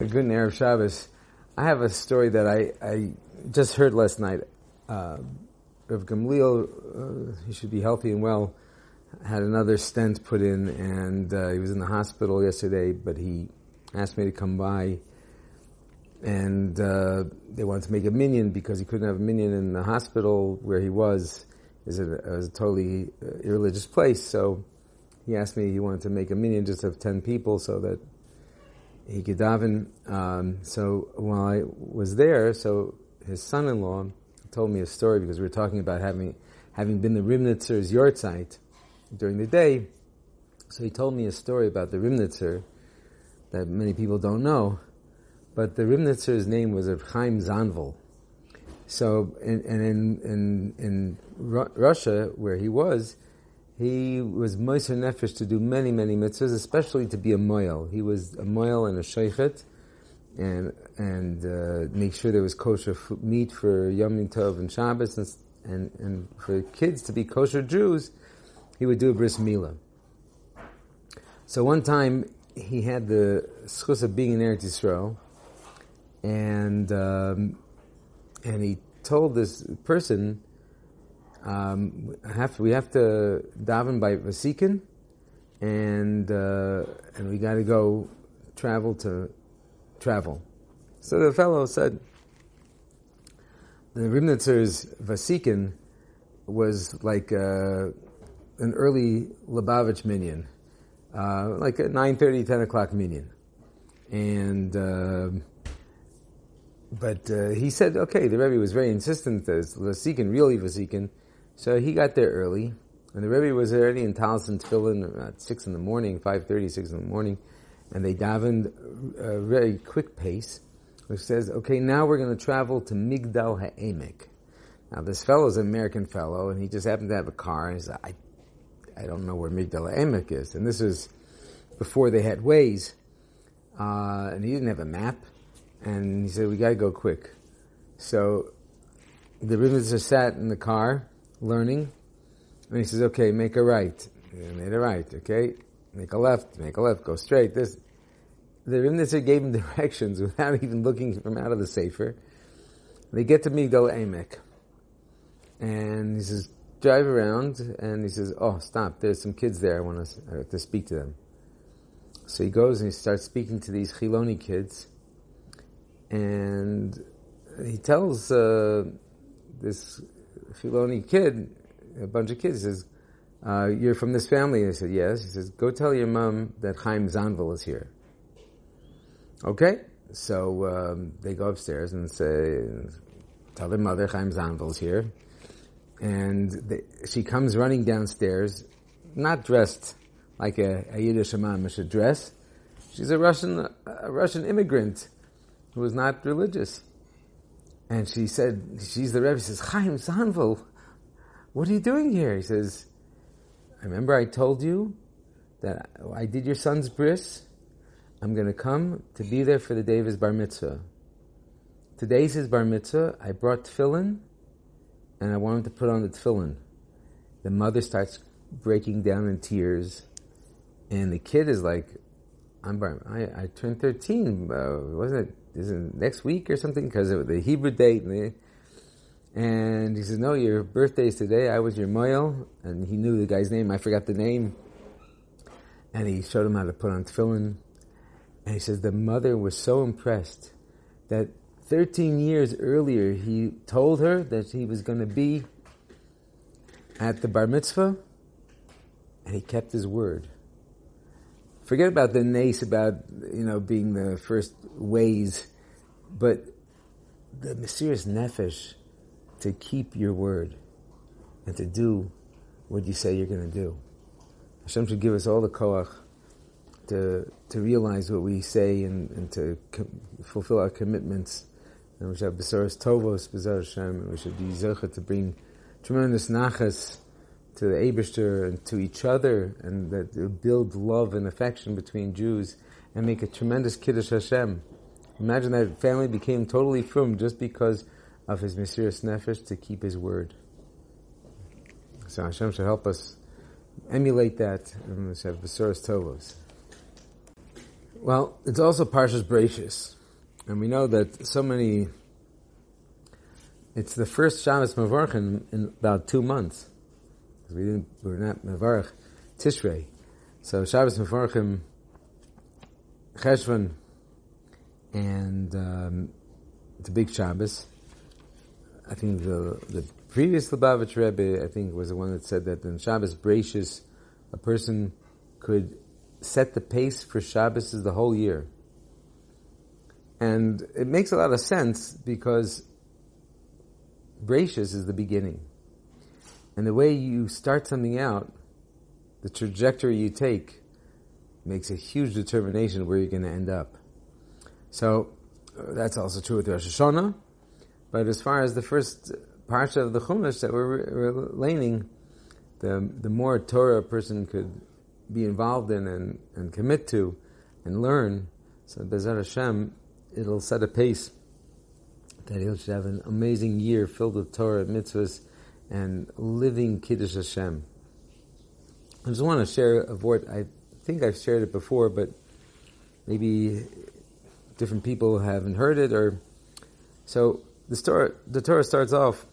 Good Erev Shabbos. I have a story that I, I just heard last night. Uh, Gamliel, uh, he should be healthy and well, had another stent put in, and uh, he was in the hospital yesterday. But he asked me to come by, and uh, they wanted to make a minyan because he couldn't have a minyan in the hospital where he was. Is it a, a totally uh, irreligious place, so he asked me he wanted to make a minyan just of ten people, so that he could daven. Um, so while I was there, so his son-in-law told me a story because we were talking about having having been the Ribnitzer's yahrzeit during the day. So he told me a story about the Ribnitzer that many people don't know, but the Ribnitzer's name was of Chaim Zanvil. So, in, and in, in, in Russia, where he was, he was Moiser Nefesh to do many, many mitzvahs, especially to be a moil. He was a moil and a shochet, and and uh, make sure there was kosher meat for Yom Tov and Shabbos, and, and, and for kids to be kosher Jews, he would do a bris milah. So one time he had the schus of being in Eretz Yisrael, and um, and he told this person um, have we have to daven by Vasikin, and uh, and we got to go travel to travel. So the fellow said, the Ribnitzer's Vasikin was like uh, an early Lubavitch minyan, uh, like a 9.30, 10 o'clock minyan. And, uh, but uh, he said, okay, the Rebbe was very insistent that it's Vasikin, really Vasikin, so he got there early, and the Rebbe was already in Taliesin Tefillin at 6 in the morning, 5.30, 6 in the morning, and they davened a very quick pace, which says, okay, now we're going to travel to Migdal Ha'emek. Now this fellow is an American fellow, and he just happened to have a car, and he said, I, I don't know where Migdal Ha'emek is. And this is before they had Waze, uh, and he didn't have a map, and he said, we gotta go quick. So the Rebbe sat in the car, learning. And he says, okay, make a right. And made a right, okay? Make a left, make a left, go straight. This, the Ribnitzer gave him directions without even looking from out of the Sefer. They get to Migdal Emek. And he says, drive around, and he says, oh, stop, there's some kids there, I want to, uh, to speak to them. So he goes and he starts speaking to these Chiloni kids, and he tells uh, this Chiloni kid, a bunch of kids, says, uh, you're from this family? And I said, yes. He says, go tell your mom that Chaim Zanvil is here. Okay. So um, they go upstairs and say, tell their mother Chaim Zanvil is here. And they, she comes running downstairs, not dressed like a, a Yiddish imam should dress. She's a Russian, a Russian immigrant who was not religious. And she said, she's the Rebbe. Says, Chaim Zanvil, what are you doing here? He says, I remember I told you that I did your son's bris. I'm going to come to be there for the day of his bar mitzvah. Today's his bar mitzvah. I brought tefillin, and I want him to put on the tefillin. The mother starts breaking down in tears, and the kid is like, "I'm. I, I turned 13. Uh, wasn't it is it next week or something because of the Hebrew date. And, and he says, no, your birthday is today. I was your moil. And he knew the guy's name. I forgot the name. And he showed him how to put on tefillin. And he says the mother was so impressed that 13 years earlier he told her that he was going to be at the bar mitzvah. And he kept his word forget about the nace about you know being the first Waze, but the mesirus nefesh to keep your word and to do what you say you're going to do. Hashem should give us all the koach to to realize what we say and, and to fulfill our commitments. And we should have besaros tovos, bezar Hashem, and we should be zecha to bring tremendous nachas to the Abishter and to each other, and that build love and affection between Jews and make a tremendous Kiddush Hashem. Imagine that family became totally frum just because of his mesirus nefesh to keep his word. So Hashem should help us emulate that and we have besaros tovos. Well, it's also Parshas Breishis, and we know that so many. It's the first Shabbos Mavarch in, in about two months. We didn't, we're not Mavarch Tishrei, so Shabbos Mavarchim Cheshvan, and um, a big Shabbos. I think the the previous Lubavitch Rebbe, I think, was the one that said that in Shabbos Breishis, a person could set the pace for Shabbos the whole year. And it makes a lot of sense because Breishis is the beginning. And the way you start something out, the trajectory you take, makes a huge determination where you're going to end up. So uh, that's also true with Rosh Hashanah. But as far as the first parsha of the Chumash that we're relating, the the more Torah a person could be involved in and, and commit to and learn, so Bezat Hashem, it'll set a pace that he'll have an amazing year filled with Torah, mitzvahs, and living Kiddush Hashem. I just want to share a word. I think I've shared it before, but maybe different people haven't heard it. Or so the story, the Torah starts off.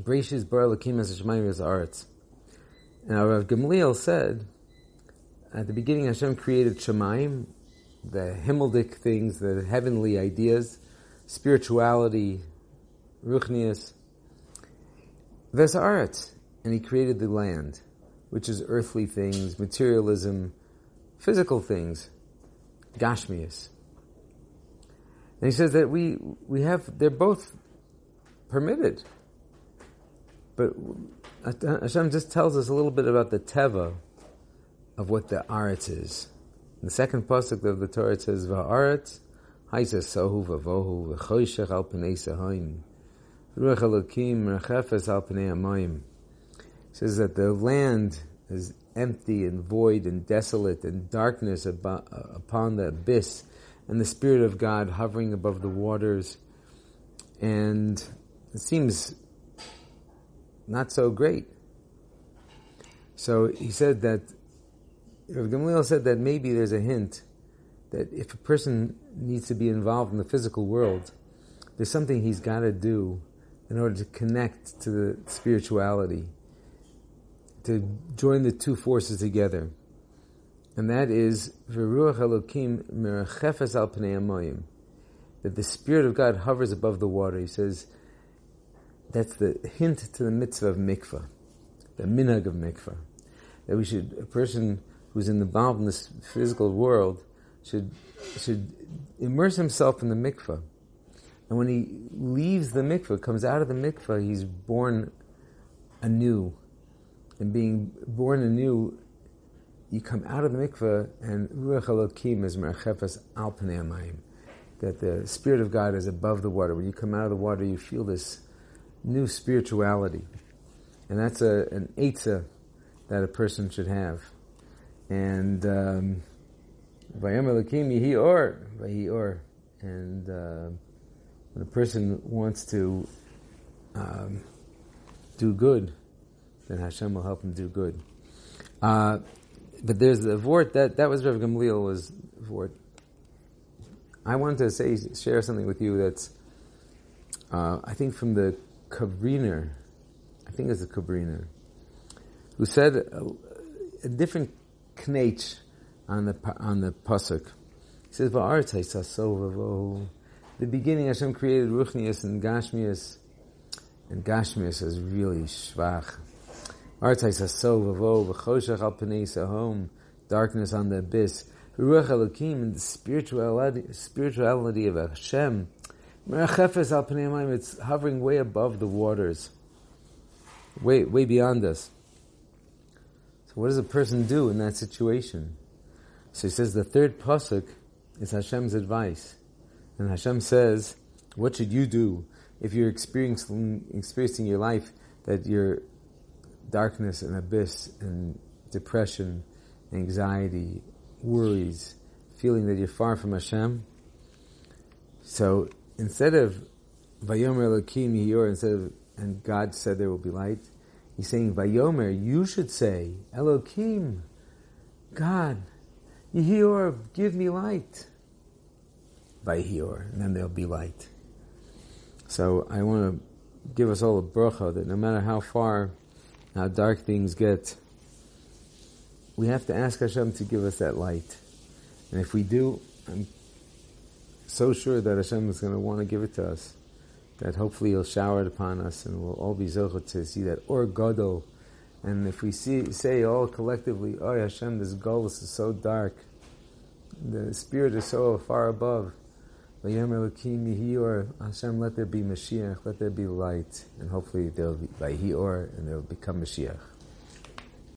Breshis bar lakim as aretz. Now Rav Gamliel said, at the beginning Hashem created Shemaim, the Himmeldik things, the heavenly ideas, spirituality, Ruchnias, Vesaretz, and He created the land, which is earthly things, materialism, physical things, Gashmias. And he says that we, we have, they're both permitted. But Hashem just tells us a little bit about the teva of what the aretz is. In the second pasuk of the Torah it says va'aretz haisa sohu vavohu v'choshech al pnei sahaim ruach elokim rechefes al amayim. Says that the land is empty and void and desolate and darkness uh, upon the abyss and the spirit of God hovering above the waters and it seems not so great. So he said that, Rav Gamliel said that maybe there's a hint that if a person needs to be involved in the physical world, there's something he's got to do in order to connect to the spirituality, to join the two forces together. And that is, Veruach Elokim Merachefes al Pnei that the Spirit of God hovers above the water. He says, that's the hint to the mitzvah of mikvah, the minhag of mikvah. That we should, a person who's involved in this physical world should, should immerse himself in the mikvah. And when he leaves the mikvah, comes out of the mikvah, he's born anew. And being born anew, you come out of the mikvah, and Ruach Elokim is merachefes al That the Spirit of God is above the water. When you come out of the water, you feel this new spirituality. And that's a, an eitzah that a person should have. And, um, Vayemer or, or. And, uh, when a person wants to, um, do good, then Hashem will help him do good. Uh, but there's the vort that that was Rav Gamliel was vort. I wanted to say share something with you that's uh, I think from the Kobriner, I think it's a Kobriner, who said a, a different knech on the on the pasuk. He says, "Va'artei The beginning, Hashem created Ruchnias and Gashmias, and Gashmias is really shvach. Artei sasov avo v'choshech al pnei sahom, darkness on the abyss. Ruach Elokim and the spirituality, spirituality of Hashem it's hovering way above the waters, way, way beyond us. So what does a person do in that situation? So he says the third pasuk is Hashem's advice. And Hashem says, what should you do if you're experiencing, experiencing your life that you're darkness and abyss and depression, anxiety, worries, feeling that you're far from Hashem? So instead of Vayomer Elokim Yor, instead of and God said there will be light, he's saying Vayomer, you should say Elokim, God, Yehior, give me light. Vayhior, and then there'll be light. So I want to give us all a bracha that no matter how far, how dark things get, we have to ask Hashem to give us that light. And if we do, I'm so sure that Hashem is going to want to give it to us. That hopefully He'll shower it upon us, and we'll all be zochah to see that or gadol. And if we see say all collectively, "Oh Hashem, this golus is so dark, the spirit is so far above." Hashem, let there be Mashiach, let there be light, and hopefully there'll be by Hior, and there'll become Mashiach.